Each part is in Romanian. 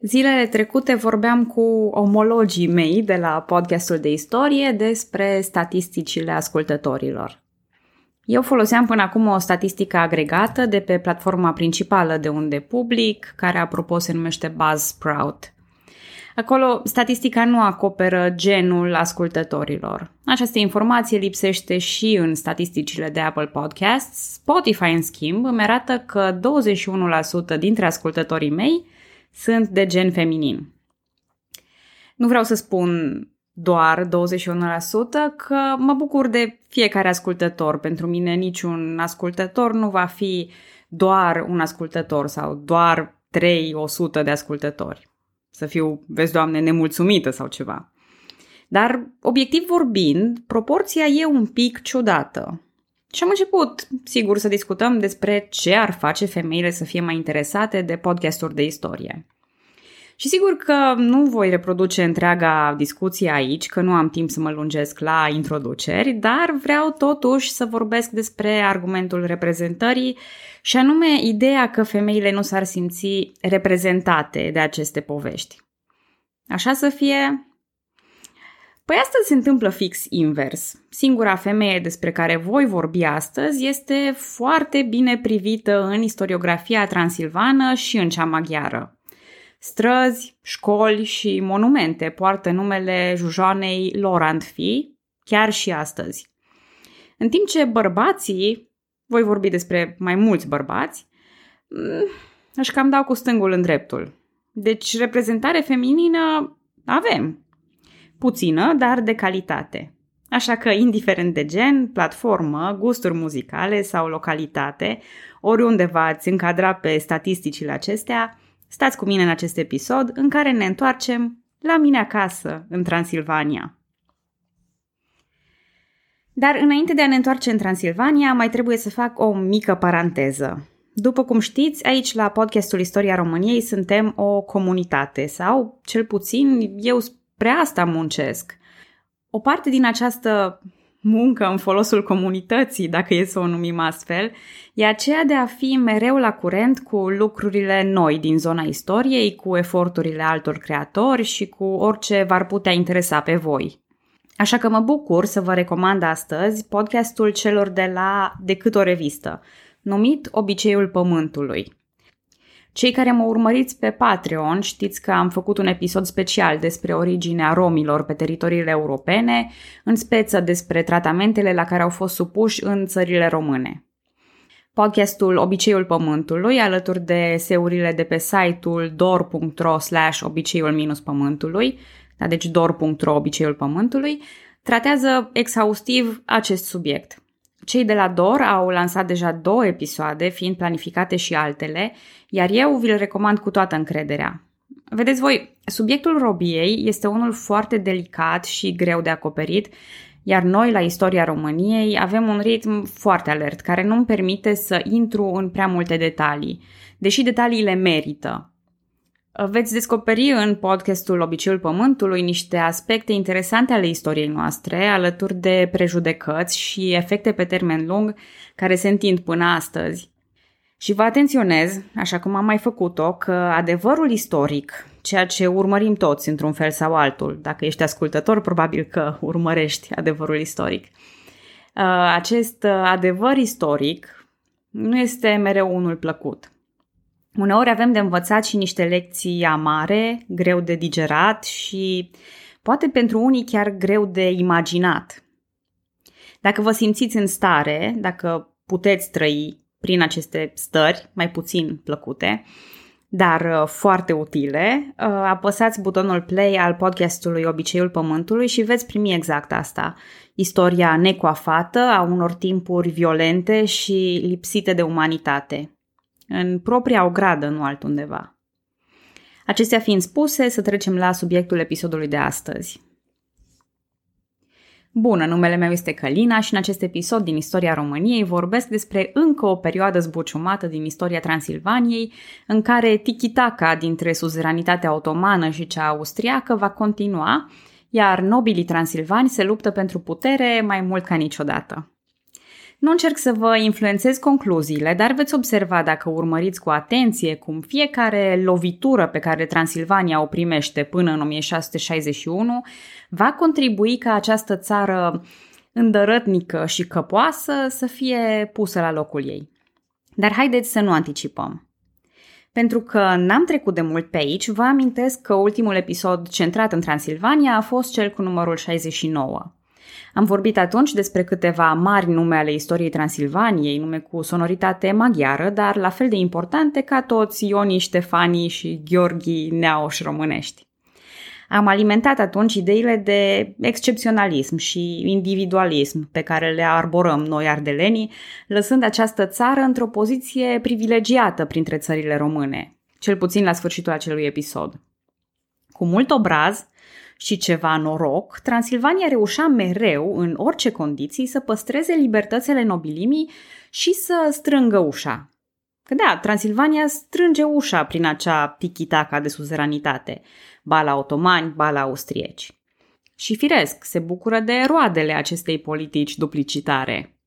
Zilele trecute vorbeam cu omologii mei de la podcastul de istorie despre statisticile ascultătorilor. Eu foloseam până acum o statistică agregată de pe platforma principală de unde public, care apropo se numește Buzzsprout. Acolo statistica nu acoperă genul ascultătorilor. Această informație lipsește și în statisticile de Apple Podcasts. Spotify, în schimb, îmi arată că 21% dintre ascultătorii mei sunt de gen feminin. Nu vreau să spun doar 21%, că mă bucur de fiecare ascultător. Pentru mine niciun ascultător nu va fi doar un ascultător sau doar 300 de ascultători. Să fiu, vezi, Doamne, nemulțumită sau ceva. Dar, obiectiv vorbind, proporția e un pic ciudată. Și am început, sigur, să discutăm despre ce ar face femeile să fie mai interesate de podcasturi de istorie. Și sigur că nu voi reproduce întreaga discuție aici, că nu am timp să mă lungesc la introduceri, dar vreau totuși să vorbesc despre argumentul reprezentării și anume ideea că femeile nu s-ar simți reprezentate de aceste povești. Așa să fie? Păi asta se întâmplă fix invers. Singura femeie despre care voi vorbi astăzi este foarte bine privită în istoriografia transilvană și în cea maghiară. Străzi, școli și monumente poartă numele Jujoanei Lorandfi, chiar și astăzi. În timp ce bărbații, voi vorbi despre mai mulți bărbați, mm, își cam dau cu stângul în dreptul. Deci reprezentare feminină avem. Puțină, dar de calitate. Așa că, indiferent de gen, platformă, gusturi muzicale sau localitate, oriunde v-ați încadra pe statisticile acestea, Stați cu mine în acest episod în care ne întoarcem la mine acasă, în Transilvania. Dar înainte de a ne întoarce în Transilvania, mai trebuie să fac o mică paranteză. După cum știți, aici la podcastul Istoria României suntem o comunitate sau, cel puțin, eu spre asta muncesc. O parte din această muncă în folosul comunității, dacă e să o numim astfel, e aceea de a fi mereu la curent cu lucrurile noi din zona istoriei, cu eforturile altor creatori și cu orice v-ar putea interesa pe voi. Așa că mă bucur să vă recomand astăzi podcastul celor de la Decât o revistă, numit Obiceiul Pământului. Cei care mă urmăriți pe Patreon știți că am făcut un episod special despre originea romilor pe teritoriile europene, în speță despre tratamentele la care au fost supuși în țările române. Podcastul Obiceiul Pământului, alături de seurile de pe site-ul dor.ro slash obiceiul minus pământului, da, deci dor.ro obiceiul pământului, tratează exhaustiv acest subiect – cei de la DOR au lansat deja două episoade, fiind planificate și altele, iar eu vi-l recomand cu toată încrederea. Vedeți voi, subiectul robiei este unul foarte delicat și greu de acoperit, iar noi la istoria României avem un ritm foarte alert, care nu-mi permite să intru în prea multe detalii, deși detaliile merită. Veți descoperi în podcastul Obiceiul Pământului niște aspecte interesante ale istoriei noastre, alături de prejudecăți și efecte pe termen lung care se întind până astăzi. Și vă atenționez, așa cum am mai făcut-o, că adevărul istoric, ceea ce urmărim toți într-un fel sau altul, dacă ești ascultător, probabil că urmărești adevărul istoric. Acest adevăr istoric nu este mereu unul plăcut. Uneori avem de învățat și niște lecții amare, greu de digerat și poate pentru unii chiar greu de imaginat. Dacă vă simțiți în stare, dacă puteți trăi prin aceste stări mai puțin plăcute, dar uh, foarte utile, uh, apăsați butonul play al podcastului Obiceiul Pământului și veți primi exact asta. Istoria necoafată a unor timpuri violente și lipsite de umanitate în propria ogradă, nu altundeva. Acestea fiind spuse, să trecem la subiectul episodului de astăzi. Bună, numele meu este Călina și în acest episod din istoria României vorbesc despre încă o perioadă zbuciumată din istoria Transilvaniei, în care tichitaca dintre suzeranitatea otomană și cea austriacă va continua, iar nobilii transilvani se luptă pentru putere mai mult ca niciodată. Nu încerc să vă influențez concluziile, dar veți observa dacă urmăriți cu atenție cum fiecare lovitură pe care Transilvania o primește până în 1661 va contribui ca această țară îndărătnică și căpoasă să fie pusă la locul ei. Dar haideți să nu anticipăm. Pentru că n-am trecut de mult pe aici, vă amintesc că ultimul episod centrat în Transilvania a fost cel cu numărul 69. Am vorbit atunci despre câteva mari nume ale istoriei Transilvaniei, nume cu sonoritate maghiară, dar la fel de importante ca toți Ionii Ștefanii și Gheorghii neauși românești. Am alimentat atunci ideile de excepționalism și individualism pe care le arborăm noi ardelenii, lăsând această țară într-o poziție privilegiată printre țările române, cel puțin la sfârșitul acelui episod. Cu mult obraz și ceva noroc, Transilvania reușea mereu, în orice condiții, să păstreze libertățile nobilimii și să strângă ușa. Că da, Transilvania strânge ușa prin acea tichitaca de suzeranitate, ba la otomani, ba la austrieci. Și firesc, se bucură de roadele acestei politici duplicitare.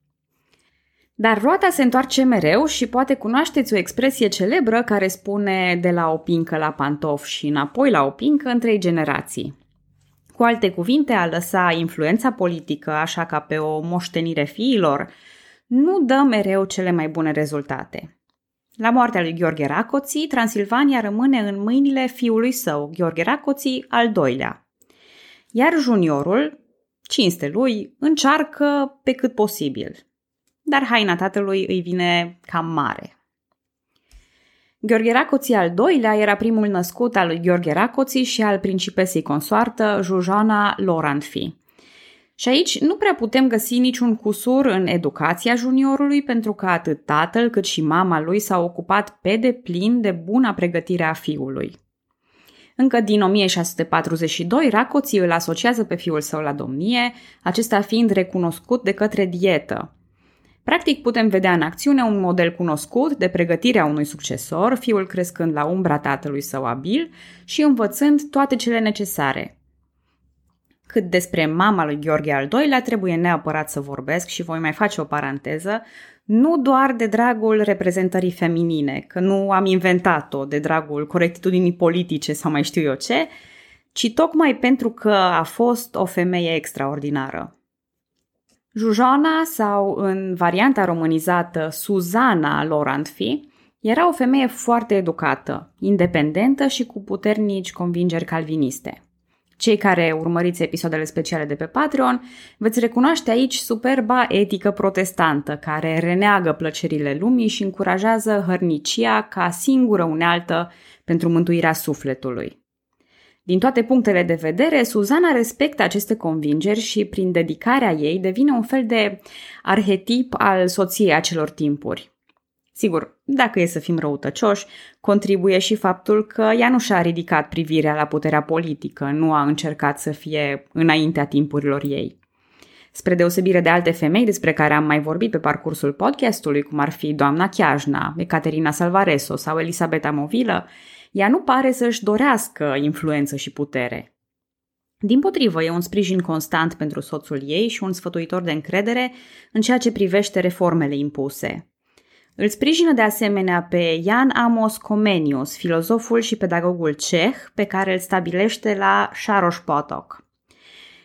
Dar roata se întoarce mereu și poate cunoașteți o expresie celebră care spune de la o pincă la pantof și înapoi la o pincă în trei generații. Cu alte cuvinte, a lăsa influența politică așa ca pe o moștenire fiilor, nu dă mereu cele mai bune rezultate. La moartea lui Gheorghe Racoții, Transilvania rămâne în mâinile fiului său, Gheorghe Racoții, al doilea. Iar juniorul, cinste lui, încearcă pe cât posibil. Dar haina tatălui îi vine cam mare. Gheorghe Racoții al doilea era primul născut al lui Gheorghe Racoții și al principesei consoartă Jujana Loranfi. Și aici nu prea putem găsi niciun cusur în educația juniorului pentru că atât tatăl cât și mama lui s-au ocupat pe deplin de buna pregătire a fiului. Încă din 1642, Racoții îl asociază pe fiul său la domnie, acesta fiind recunoscut de către dietă. Practic putem vedea în acțiune un model cunoscut de pregătire a unui succesor, fiul crescând la umbra tatălui său abil și învățând toate cele necesare – cât despre mama lui Gheorghe al II-lea trebuie neapărat să vorbesc și voi mai face o paranteză, nu doar de dragul reprezentării feminine, că nu am inventat-o de dragul corectitudinii politice sau mai știu eu ce, ci tocmai pentru că a fost o femeie extraordinară. Jujana sau în varianta românizată Suzana Lorandfi era o femeie foarte educată, independentă și cu puternici convingeri calviniste. Cei care urmăriți episoadele speciale de pe Patreon veți recunoaște aici superba etică protestantă care reneagă plăcerile lumii și încurajează hărnicia ca singură unealtă pentru mântuirea sufletului. Din toate punctele de vedere, Suzana respectă aceste convingeri și, prin dedicarea ei, devine un fel de arhetip al soției acelor timpuri. Sigur, dacă e să fim răutăcioși, contribuie și faptul că ea nu și-a ridicat privirea la puterea politică, nu a încercat să fie înaintea timpurilor ei. Spre deosebire de alte femei despre care am mai vorbit pe parcursul podcastului, cum ar fi doamna Chiajna, Ecaterina Salvareso sau Elisabeta Movilă, ea nu pare să-și dorească influență și putere. Din potrivă, e un sprijin constant pentru soțul ei și un sfătuitor de încredere în ceea ce privește reformele impuse. Îl sprijină de asemenea pe Jan Amos Comenius, filozoful și pedagogul ceh, pe care îl stabilește la Sharosh Potok.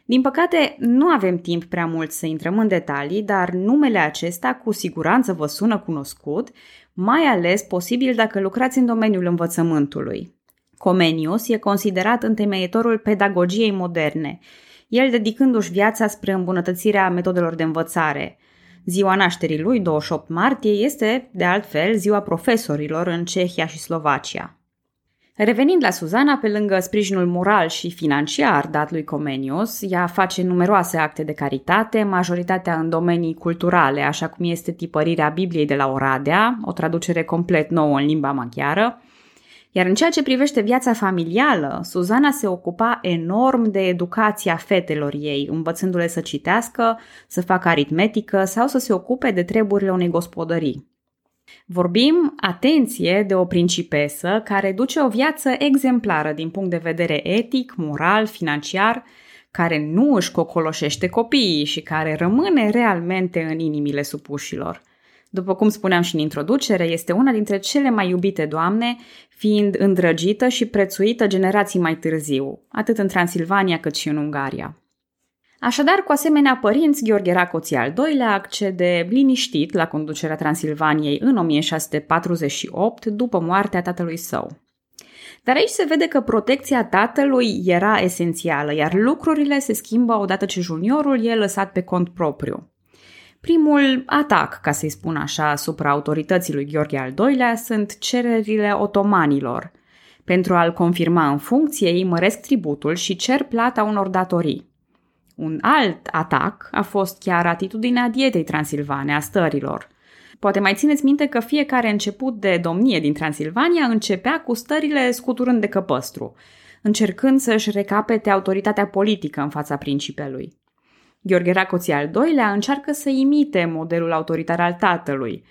Din păcate, nu avem timp prea mult să intrăm în detalii, dar numele acesta cu siguranță vă sună cunoscut, mai ales posibil dacă lucrați în domeniul învățământului. Comenius e considerat întemeietorul pedagogiei moderne, el dedicându-și viața spre îmbunătățirea metodelor de învățare – Ziua nașterii lui, 28 martie, este, de altfel, ziua profesorilor în Cehia și Slovacia. Revenind la Suzana, pe lângă sprijinul moral și financiar dat lui Comenius, ea face numeroase acte de caritate, majoritatea în domenii culturale, așa cum este tipărirea Bibliei de la Oradea, o traducere complet nouă în limba maghiară, iar în ceea ce privește viața familială, Suzana se ocupa enorm de educația fetelor ei, învățându-le să citească, să facă aritmetică sau să se ocupe de treburile unei gospodării. Vorbim, atenție, de o principesă care duce o viață exemplară din punct de vedere etic, moral, financiar, care nu își cocoloșește copiii și care rămâne realmente în inimile supușilor. După cum spuneam și în introducere, este una dintre cele mai iubite doamne, fiind îndrăgită și prețuită generații mai târziu, atât în Transilvania cât și în Ungaria. Așadar, cu asemenea părinți, Gheorghe Racoții al doilea accede liniștit la conducerea Transilvaniei în 1648, după moartea tatălui său. Dar aici se vede că protecția tatălui era esențială, iar lucrurile se schimbă odată ce juniorul e lăsat pe cont propriu. Primul atac, ca să-i spun așa, asupra autorității lui Gheorghe al II-lea sunt cererile otomanilor. Pentru a-l confirma în funcție, ei măresc tributul și cer plata unor datorii. Un alt atac a fost chiar atitudinea dietei transilvane a stărilor. Poate mai țineți minte că fiecare început de domnie din Transilvania începea cu stările scuturând de căpăstru, încercând să-și recapete autoritatea politică în fața principelui. Gheorghe Racoții al doilea încearcă să imite modelul autoritar al tatălui,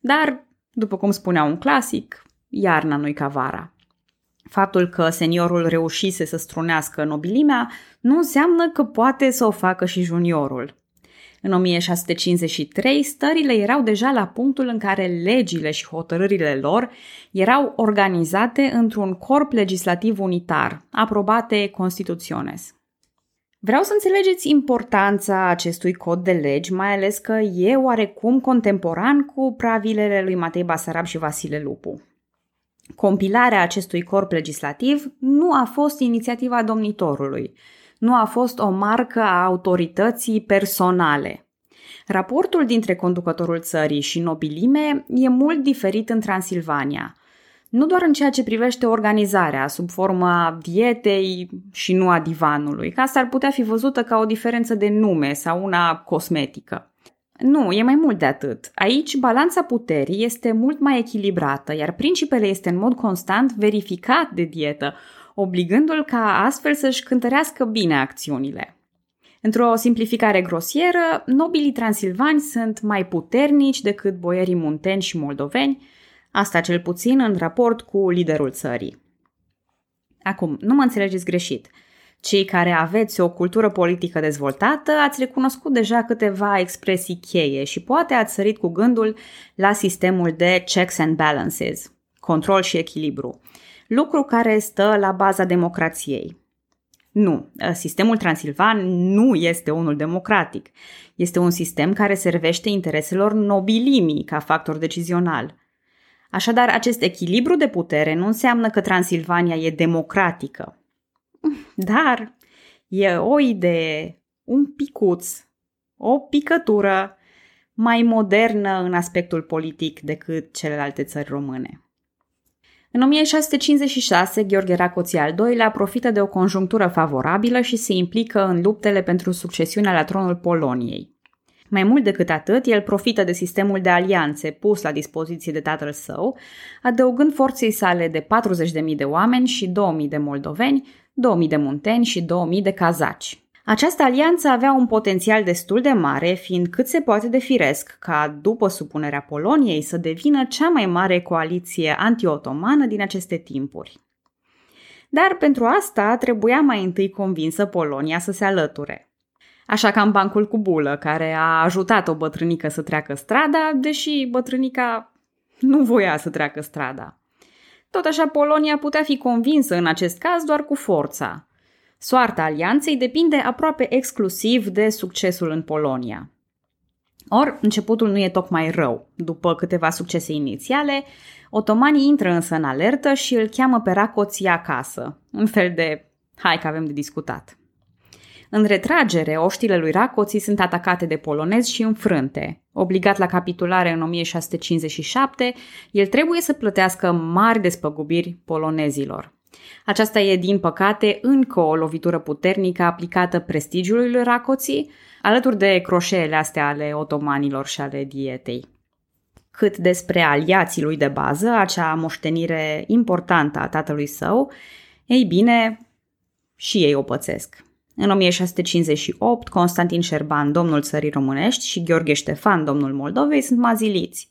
dar, după cum spunea un clasic, iarna nu-i ca vara. Faptul că seniorul reușise să strunească nobilimea nu înseamnă că poate să o facă și juniorul. În 1653, stările erau deja la punctul în care legile și hotărârile lor erau organizate într-un corp legislativ unitar, aprobate constituționes. Vreau să înțelegeți importanța acestui cod de legi, mai ales că e oarecum contemporan cu pravilele lui Matei Basarab și Vasile Lupu. Compilarea acestui corp legislativ nu a fost inițiativa domnitorului, nu a fost o marcă a autorității personale. Raportul dintre conducătorul țării și nobilime e mult diferit în Transilvania – nu doar în ceea ce privește organizarea sub forma dietei și nu a divanului, că asta ar putea fi văzută ca o diferență de nume sau una cosmetică. Nu, e mai mult de atât. Aici balanța puterii este mult mai echilibrată, iar principele este în mod constant verificat de dietă, obligându-l ca astfel să-și cântărească bine acțiunile. Într-o simplificare grosieră, nobilii transilvani sunt mai puternici decât boierii munteni și moldoveni, Asta cel puțin în raport cu liderul țării. Acum, nu mă înțelegeți greșit. Cei care aveți o cultură politică dezvoltată ați recunoscut deja câteva expresii cheie și poate ați sărit cu gândul la sistemul de checks and balances, control și echilibru, lucru care stă la baza democrației. Nu, sistemul transilvan nu este unul democratic. Este un sistem care servește intereselor nobilimii ca factor decizional – Așadar, acest echilibru de putere nu înseamnă că Transilvania e democratică. Dar e o idee, un picuț, o picătură mai modernă în aspectul politic decât celelalte țări române. În 1656, Gheorghe Racoții al II-lea profită de o conjunctură favorabilă și se implică în luptele pentru succesiunea la tronul Poloniei. Mai mult decât atât, el profită de sistemul de alianțe pus la dispoziție de tatăl său, adăugând forței sale de 40.000 de oameni și 2.000 de moldoveni, 2.000 de munteni și 2.000 de cazaci. Această alianță avea un potențial destul de mare, fiind cât se poate de firesc ca, după supunerea Poloniei, să devină cea mai mare coaliție anti-otomană din aceste timpuri. Dar pentru asta trebuia mai întâi convinsă Polonia să se alăture. Așa ca în bancul cu bulă, care a ajutat o bătrânică să treacă strada, deși bătrânica nu voia să treacă strada. Tot așa, Polonia putea fi convinsă în acest caz doar cu forța. Soarta alianței depinde aproape exclusiv de succesul în Polonia. Or, începutul nu e tocmai rău. După câteva succese inițiale, otomanii intră însă în alertă și îl cheamă pe Racoții acasă. Un fel de, hai că avem de discutat. În retragere, oștile lui Racoții sunt atacate de polonezi și înfrânte. Obligat la capitulare în 1657, el trebuie să plătească mari despăgubiri polonezilor. Aceasta e, din păcate, încă o lovitură puternică aplicată prestigiului lui Racoții, alături de croșeele astea ale otomanilor și ale dietei. Cât despre aliații lui de bază, acea moștenire importantă a tatălui său, ei bine, și ei o pățesc. În 1658, Constantin Șerban, domnul țării românești, și Gheorghe Ștefan, domnul Moldovei, sunt maziliți.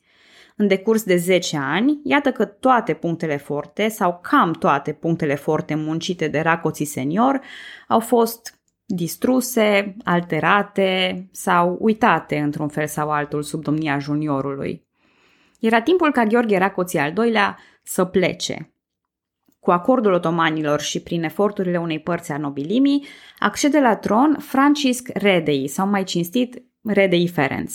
În decurs de 10 ani, iată că toate punctele forte, sau cam toate punctele forte muncite de Racoții senior, au fost distruse, alterate sau uitate într-un fel sau altul sub domnia juniorului. Era timpul ca Gheorghe Racoții al doilea să plece. Cu acordul otomanilor și prin eforturile unei părți a nobilimii, accede la tron Francisc Redei, sau mai cinstit Redei Ferenc.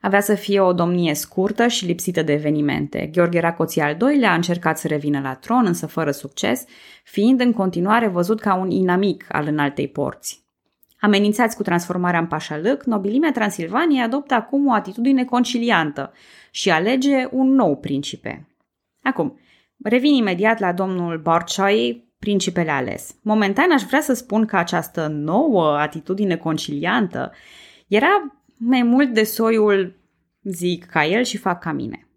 Avea să fie o domnie scurtă și lipsită de evenimente. Gheorghe Racoții al doilea a încercat să revină la tron, însă fără succes, fiind în continuare văzut ca un inamic al înaltei porți. Amenințați cu transformarea în pașalâc, nobilimea Transilvaniei adoptă acum o atitudine conciliantă și alege un nou principe. Acum, revin imediat la domnul Barcioi, principele ales. Momentan aș vrea să spun că această nouă atitudine conciliantă era mai mult de soiul zic ca el și fac ca mine.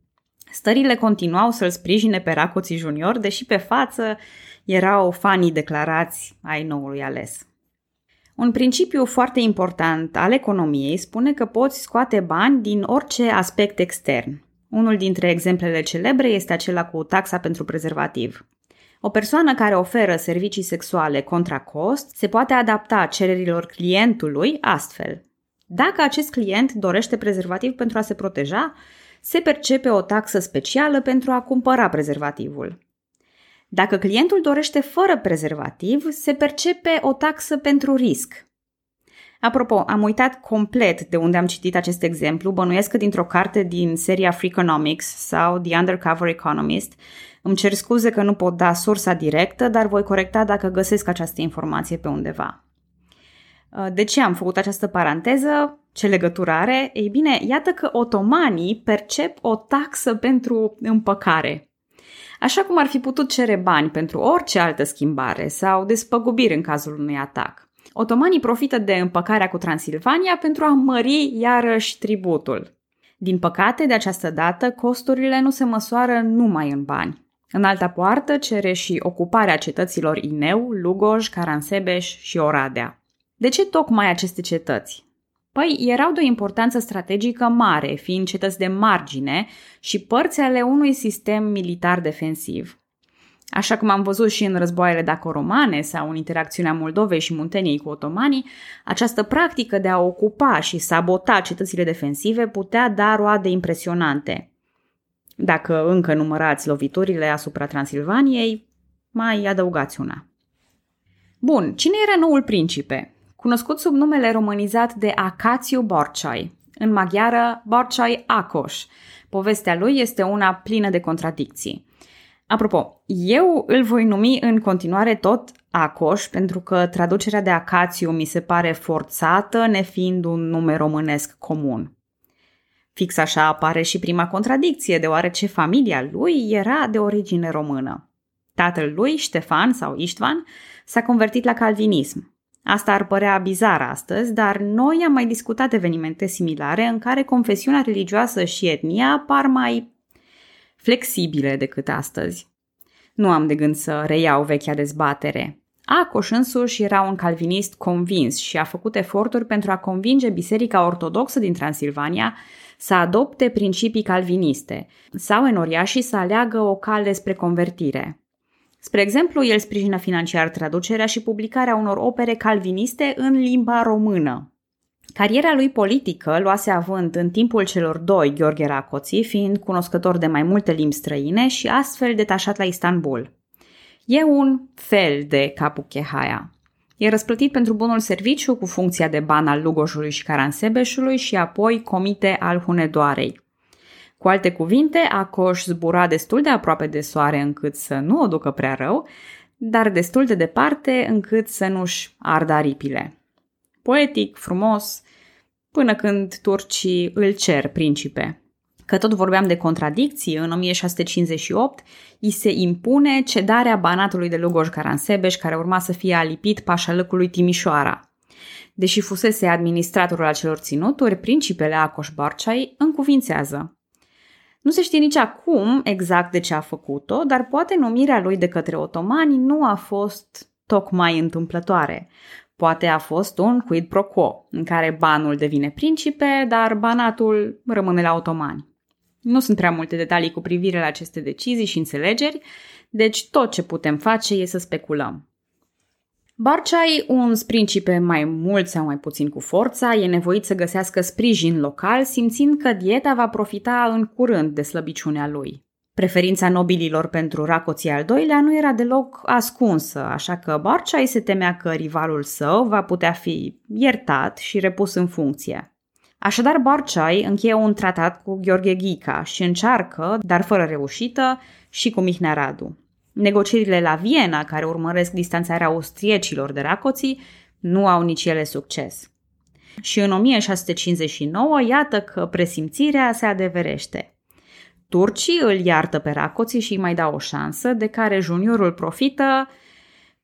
Stările continuau să-l sprijine pe Racoții Junior, deși pe față erau fanii declarați ai noului ales. Un principiu foarte important al economiei spune că poți scoate bani din orice aspect extern. Unul dintre exemplele celebre este acela cu taxa pentru prezervativ. O persoană care oferă servicii sexuale contra cost se poate adapta cererilor clientului astfel. Dacă acest client dorește prezervativ pentru a se proteja, se percepe o taxă specială pentru a cumpăra prezervativul. Dacă clientul dorește fără prezervativ, se percepe o taxă pentru risc. Apropo, am uitat complet de unde am citit acest exemplu, bănuiesc că dintr-o carte din seria Freakonomics sau The Undercover Economist. Îmi cer scuze că nu pot da sursa directă, dar voi corecta dacă găsesc această informație pe undeva. Uh, de ce am făcut această paranteză? Ce legătură are? Ei bine, iată că otomanii percep o taxă pentru împăcare. Așa cum ar fi putut cere bani pentru orice altă schimbare sau despăgubiri în cazul unui atac. Otomanii profită de împăcarea cu Transilvania pentru a mări iarăși tributul. Din păcate, de această dată, costurile nu se măsoară numai în bani. În alta poartă cere și ocuparea cetăților Ineu, Lugoj, Caransebeș și Oradea. De ce tocmai aceste cetăți? Păi erau de o importanță strategică mare, fiind cetăți de margine și părți ale unui sistem militar defensiv. Așa cum am văzut și în războaiele daco-romane sau în interacțiunea Moldovei și Munteniei cu otomanii, această practică de a ocupa și sabota cetățile defensive putea da roade impresionante. Dacă încă numărați loviturile asupra Transilvaniei, mai adăugați una. Bun, cine era noul principe? cunoscut sub numele românizat de Acațiu Borciai, în maghiară Borciai Acos. Povestea lui este una plină de contradicții. Apropo, eu îl voi numi în continuare tot Acoș pentru că traducerea de Acațiu mi se pare forțată, nefiind un nume românesc comun. Fix așa apare și prima contradicție, deoarece familia lui era de origine română. Tatăl lui, Ștefan sau Iștvan, s-a convertit la calvinism. Asta ar părea bizar astăzi, dar noi am mai discutat evenimente similare în care confesiunea religioasă și etnia par mai flexibile decât astăzi. Nu am de gând să reiau vechea dezbatere. Acoș însuși era un calvinist convins și a făcut eforturi pentru a convinge Biserica Ortodoxă din Transilvania să adopte principii calviniste sau enoriașii să aleagă o cale spre convertire. Spre exemplu, el sprijină financiar traducerea și publicarea unor opere calviniste în limba română. Cariera lui politică luase avânt în timpul celor doi, Gheorghe Racoții, fiind cunoscător de mai multe limbi străine și astfel detașat la Istanbul. E un fel de Chehaia. E răsplătit pentru bunul serviciu cu funcția de ban al Lugojului și Caransebeșului și apoi comite al Hunedoarei. Cu alte cuvinte, Acoș zbura destul de aproape de soare încât să nu o ducă prea rău, dar destul de departe încât să nu-și ardă aripile. Poetic, frumos, până când turcii îl cer principe. Că tot vorbeam de contradicții, în 1658 îi se impune cedarea banatului de Lugoj Caransebeș, care urma să fie alipit pașalăcului Timișoara. Deși fusese administratorul acelor ținuturi, principele Acoș Barcai încuvințează. Nu se știe nici acum exact de ce a făcut-o, dar poate numirea lui de către otomani nu a fost tocmai întâmplătoare. Poate a fost un quid pro quo, în care banul devine principe, dar banatul rămâne la otomani. Nu sunt prea multe detalii cu privire la aceste decizii și înțelegeri, deci tot ce putem face e să speculăm. Barciai, un principe mai mult sau mai puțin cu forța, e nevoit să găsească sprijin local, simțind că dieta va profita în curând de slăbiciunea lui. Preferința nobililor pentru Racoții al doilea nu era deloc ascunsă, așa că Barciai se temea că rivalul său va putea fi iertat și repus în funcție. Așadar, Barciai încheie un tratat cu Gheorghe Ghica și încearcă, dar fără reușită, și cu Mihnea Radu. Negocierile la Viena, care urmăresc distanțarea austriecilor de Racoții, nu au nici ele succes. Și în 1659, iată că presimțirea se adeverește. Turcii îl iartă pe Racoții și îi mai dau o șansă, de care juniorul profită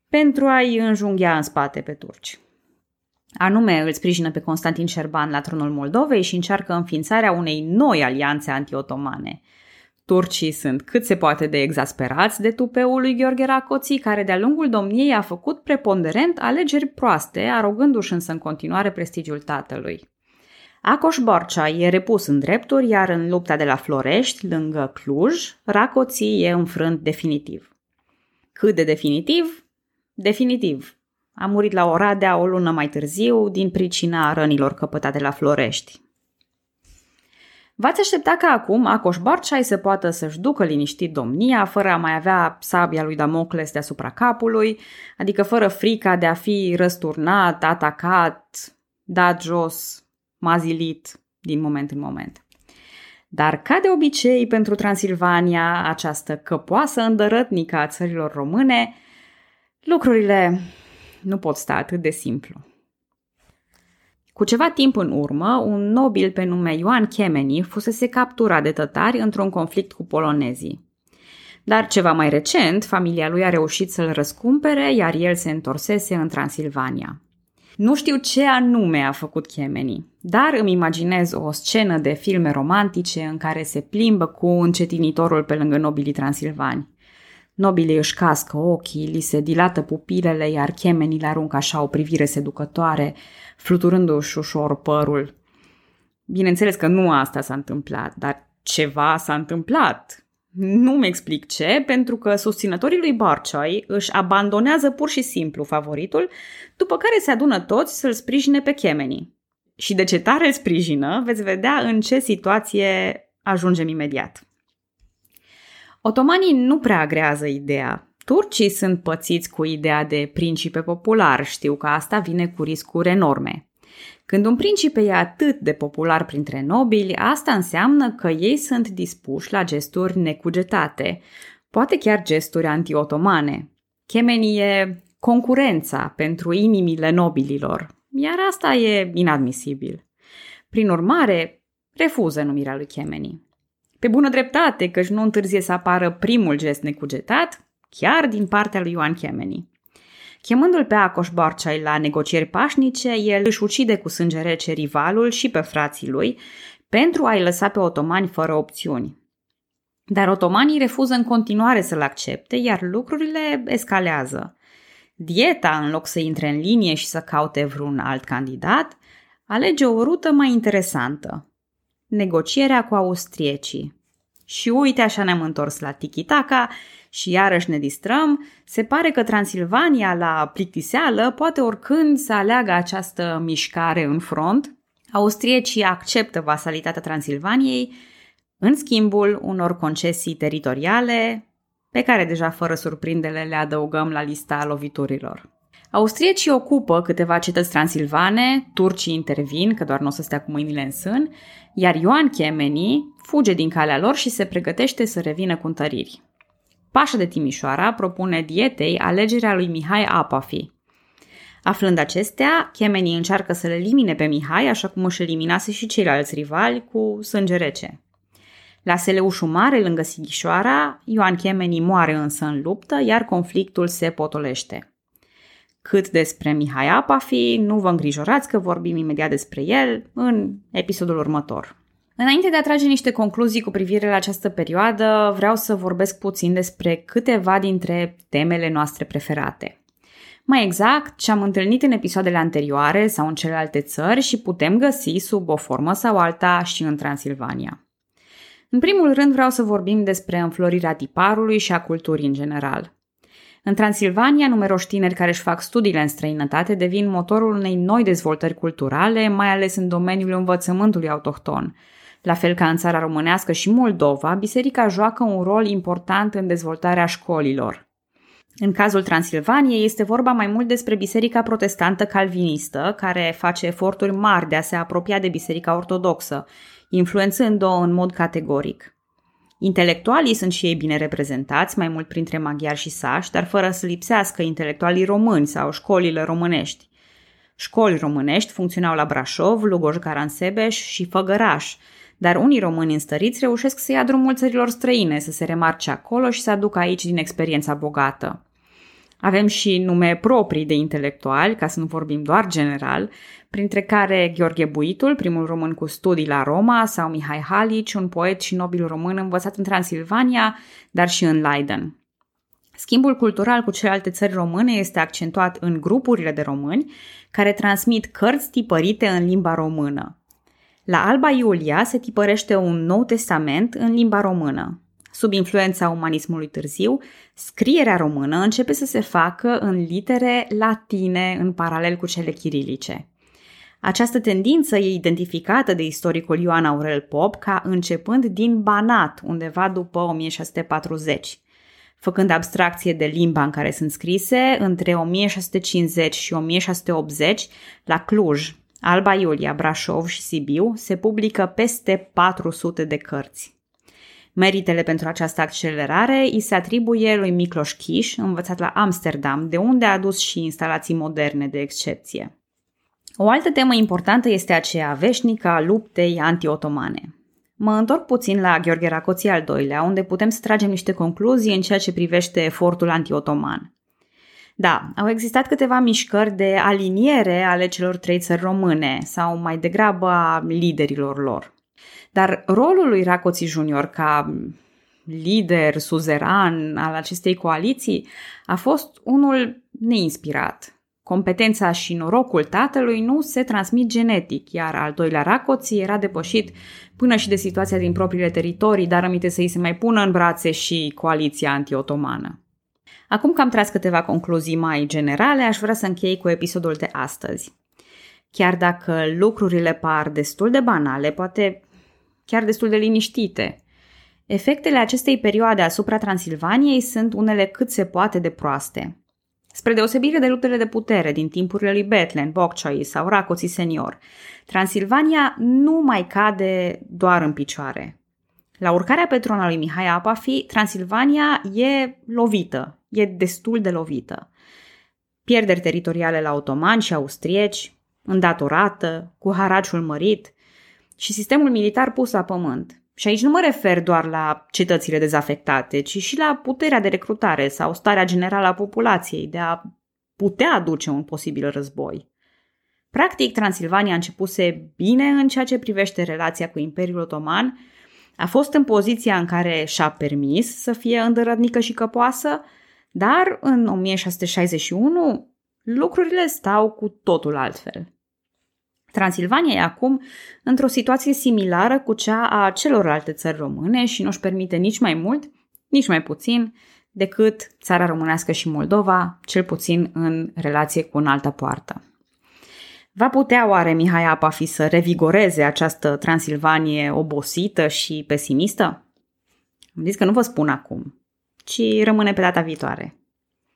pentru a-i înjunghea în spate pe turci. Anume, îl sprijină pe Constantin Șerban la tronul Moldovei și încearcă înființarea unei noi alianțe antiotomane. Turcii sunt cât se poate de exasperați de tupeul lui Gheorghe Racoții, care de-a lungul domniei a făcut preponderent alegeri proaste, arogându-și însă în continuare prestigiul tatălui. Acoș Borcea e repus în drepturi, iar în lupta de la Florești, lângă Cluj, Racoții e înfrânt definitiv. Cât de definitiv? Definitiv. A murit la Oradea o lună mai târziu din pricina rănilor căpătate la Florești. V-ați aștepta ca acum Acoș Barceai să poată să-și ducă liniștit domnia, fără a mai avea sabia lui Damocles deasupra capului, adică fără frica de a fi răsturnat, atacat, dat jos, mazilit din moment în moment. Dar ca de obicei pentru Transilvania, această căpoasă îndărătnică a țărilor române, lucrurile nu pot sta atât de simplu. Cu ceva timp în urmă, un nobil pe nume Ioan Chemeni fusese capturat de tătari într-un conflict cu polonezii. Dar ceva mai recent, familia lui a reușit să-l răscumpere, iar el se întorsese în Transilvania. Nu știu ce anume a făcut Chemeni, dar îmi imaginez o scenă de filme romantice în care se plimbă cu încetinitorul pe lângă nobilii transilvani. Nobilii își cască ochii, li se dilată pupilele, iar chemenii le aruncă așa o privire seducătoare, fluturându-și ușor părul. Bineînțeles că nu asta s-a întâmplat, dar ceva s-a întâmplat. Nu-mi explic ce, pentru că susținătorii lui Barcioi își abandonează pur și simplu favoritul, după care se adună toți să-l sprijine pe chemenii. Și de ce tare îl sprijină, veți vedea în ce situație ajungem imediat. Otomanii nu prea agrează ideea. Turcii sunt pățiți cu ideea de principe popular, știu că asta vine cu riscuri enorme. Când un principe e atât de popular printre nobili, asta înseamnă că ei sunt dispuși la gesturi necugetate, poate chiar gesturi anti-otomane. Chemenii e concurența pentru inimile nobililor, iar asta e inadmisibil. Prin urmare, refuză numirea lui Chemeni. Pe bună dreptate, căci nu întârzie să apară primul gest necugetat, chiar din partea lui Ioan Chemeni. Chemându-l pe Acoș Borceai la negocieri pașnice, el își ucide cu sânge rece rivalul și pe frații lui pentru a-i lăsa pe otomani fără opțiuni. Dar otomanii refuză în continuare să-l accepte, iar lucrurile escalează. Dieta, în loc să intre în linie și să caute vreun alt candidat, alege o rută mai interesantă negocierea cu austriecii. Și uite așa ne-am întors la Tiki-Taka și iarăși ne distrăm. Se pare că Transilvania la plictiseală poate oricând să aleagă această mișcare în front. Austriecii acceptă vasalitatea Transilvaniei în schimbul unor concesii teritoriale pe care deja fără surprindere le adăugăm la lista loviturilor. Austriecii ocupă câteva cetăți transilvane, turcii intervin, că doar nu o să stea cu mâinile în sân, iar Ioan Chemeni fuge din calea lor și se pregătește să revină cu întăriri. Pașa de Timișoara propune dietei alegerea lui Mihai Apafi. Aflând acestea, Chemeni încearcă să le elimine pe Mihai, așa cum își eliminase și ceilalți rivali, cu sânge rece. La Seleușu Mare, lângă Sighișoara, Ioan Chemeni moare însă în luptă, iar conflictul se potolește. Cât despre Mihai Apafi, nu vă îngrijorați că vorbim imediat despre el în episodul următor. Înainte de a trage niște concluzii cu privire la această perioadă, vreau să vorbesc puțin despre câteva dintre temele noastre preferate. Mai exact, ce am întâlnit în episoadele anterioare sau în celelalte țări și putem găsi sub o formă sau alta și în Transilvania. În primul rând vreau să vorbim despre înflorirea tiparului și a culturii în general. În Transilvania, numeroși tineri care își fac studiile în străinătate devin motorul unei noi dezvoltări culturale, mai ales în domeniul învățământului autohton. La fel ca în țara românească și Moldova, biserica joacă un rol important în dezvoltarea școlilor. În cazul Transilvaniei este vorba mai mult despre biserica protestantă calvinistă, care face eforturi mari de a se apropia de biserica ortodoxă, influențând-o în mod categoric. Intelectualii sunt și ei bine reprezentați, mai mult printre maghiari și sași, dar fără să lipsească intelectualii români sau școlile românești. Școli românești funcționau la Brașov, Lugoș Caransebeș și Făgăraș, dar unii români înstăriți reușesc să ia drumul țărilor străine, să se remarce acolo și să aducă aici din experiența bogată. Avem și nume proprii de intelectuali, ca să nu vorbim doar general, printre care Gheorghe Buitul, primul român cu studii la Roma, sau Mihai Halici, un poet și nobil român învățat în Transilvania, dar și în Leiden. Schimbul cultural cu celelalte țări române este accentuat în grupurile de români care transmit cărți tipărite în limba română. La Alba Iulia se tipărește un nou testament în limba română. Sub influența umanismului târziu, scrierea română începe să se facă în litere latine în paralel cu cele chirilice. Această tendință e identificată de istoricul Ioan Aurel Pop ca începând din Banat, undeva după 1640. Făcând abstracție de limba în care sunt scrise, între 1650 și 1680, la Cluj, Alba Iulia, Brașov și Sibiu, se publică peste 400 de cărți. Meritele pentru această accelerare îi se atribuie lui Miklos Kish, învățat la Amsterdam, de unde a adus și instalații moderne de excepție. O altă temă importantă este aceea veșnică a luptei anti-otomane. Mă întorc puțin la Gheorghe Racoții al doilea, unde putem să tragem niște concluzii în ceea ce privește efortul anti-otoman. Da, au existat câteva mișcări de aliniere ale celor trei țări române, sau mai degrabă a liderilor lor. Dar rolul lui Racoții Junior ca lider suzeran al acestei coaliții a fost unul neinspirat. Competența și norocul tatălui nu se transmit genetic, iar al doilea Racoții era depășit până și de situația din propriile teritorii, dar aminte să îi se mai pună în brațe și coaliția anti-otomană. Acum că am tras câteva concluzii mai generale, aș vrea să închei cu episodul de astăzi. Chiar dacă lucrurile par destul de banale, poate chiar destul de liniștite. Efectele acestei perioade asupra Transilvaniei sunt unele cât se poate de proaste. Spre deosebire de luptele de putere din timpurile lui Betlen, Bokchoi sau Racoții senior, Transilvania nu mai cade doar în picioare. La urcarea pe tron lui Mihai Apafi, Transilvania e lovită, e destul de lovită. Pierderi teritoriale la otomani și austrieci, îndatorată, cu haraciul mărit, și sistemul militar pus la pământ. Și aici nu mă refer doar la cetățile dezafectate, ci și la puterea de recrutare sau starea generală a populației de a putea aduce un posibil război. Practic, Transilvania a începuse bine în ceea ce privește relația cu Imperiul Otoman, a fost în poziția în care și-a permis să fie îndărădnică și căpoasă, dar în 1661 lucrurile stau cu totul altfel. Transilvania e acum într-o situație similară cu cea a celorlalte țări române și nu-și permite nici mai mult, nici mai puțin decât țara românească și Moldova, cel puțin în relație cu un altă poartă. Va putea oare Mihai Apafi să revigoreze această Transilvanie obosită și pesimistă? Am zis că nu vă spun acum, ci rămâne pe data viitoare.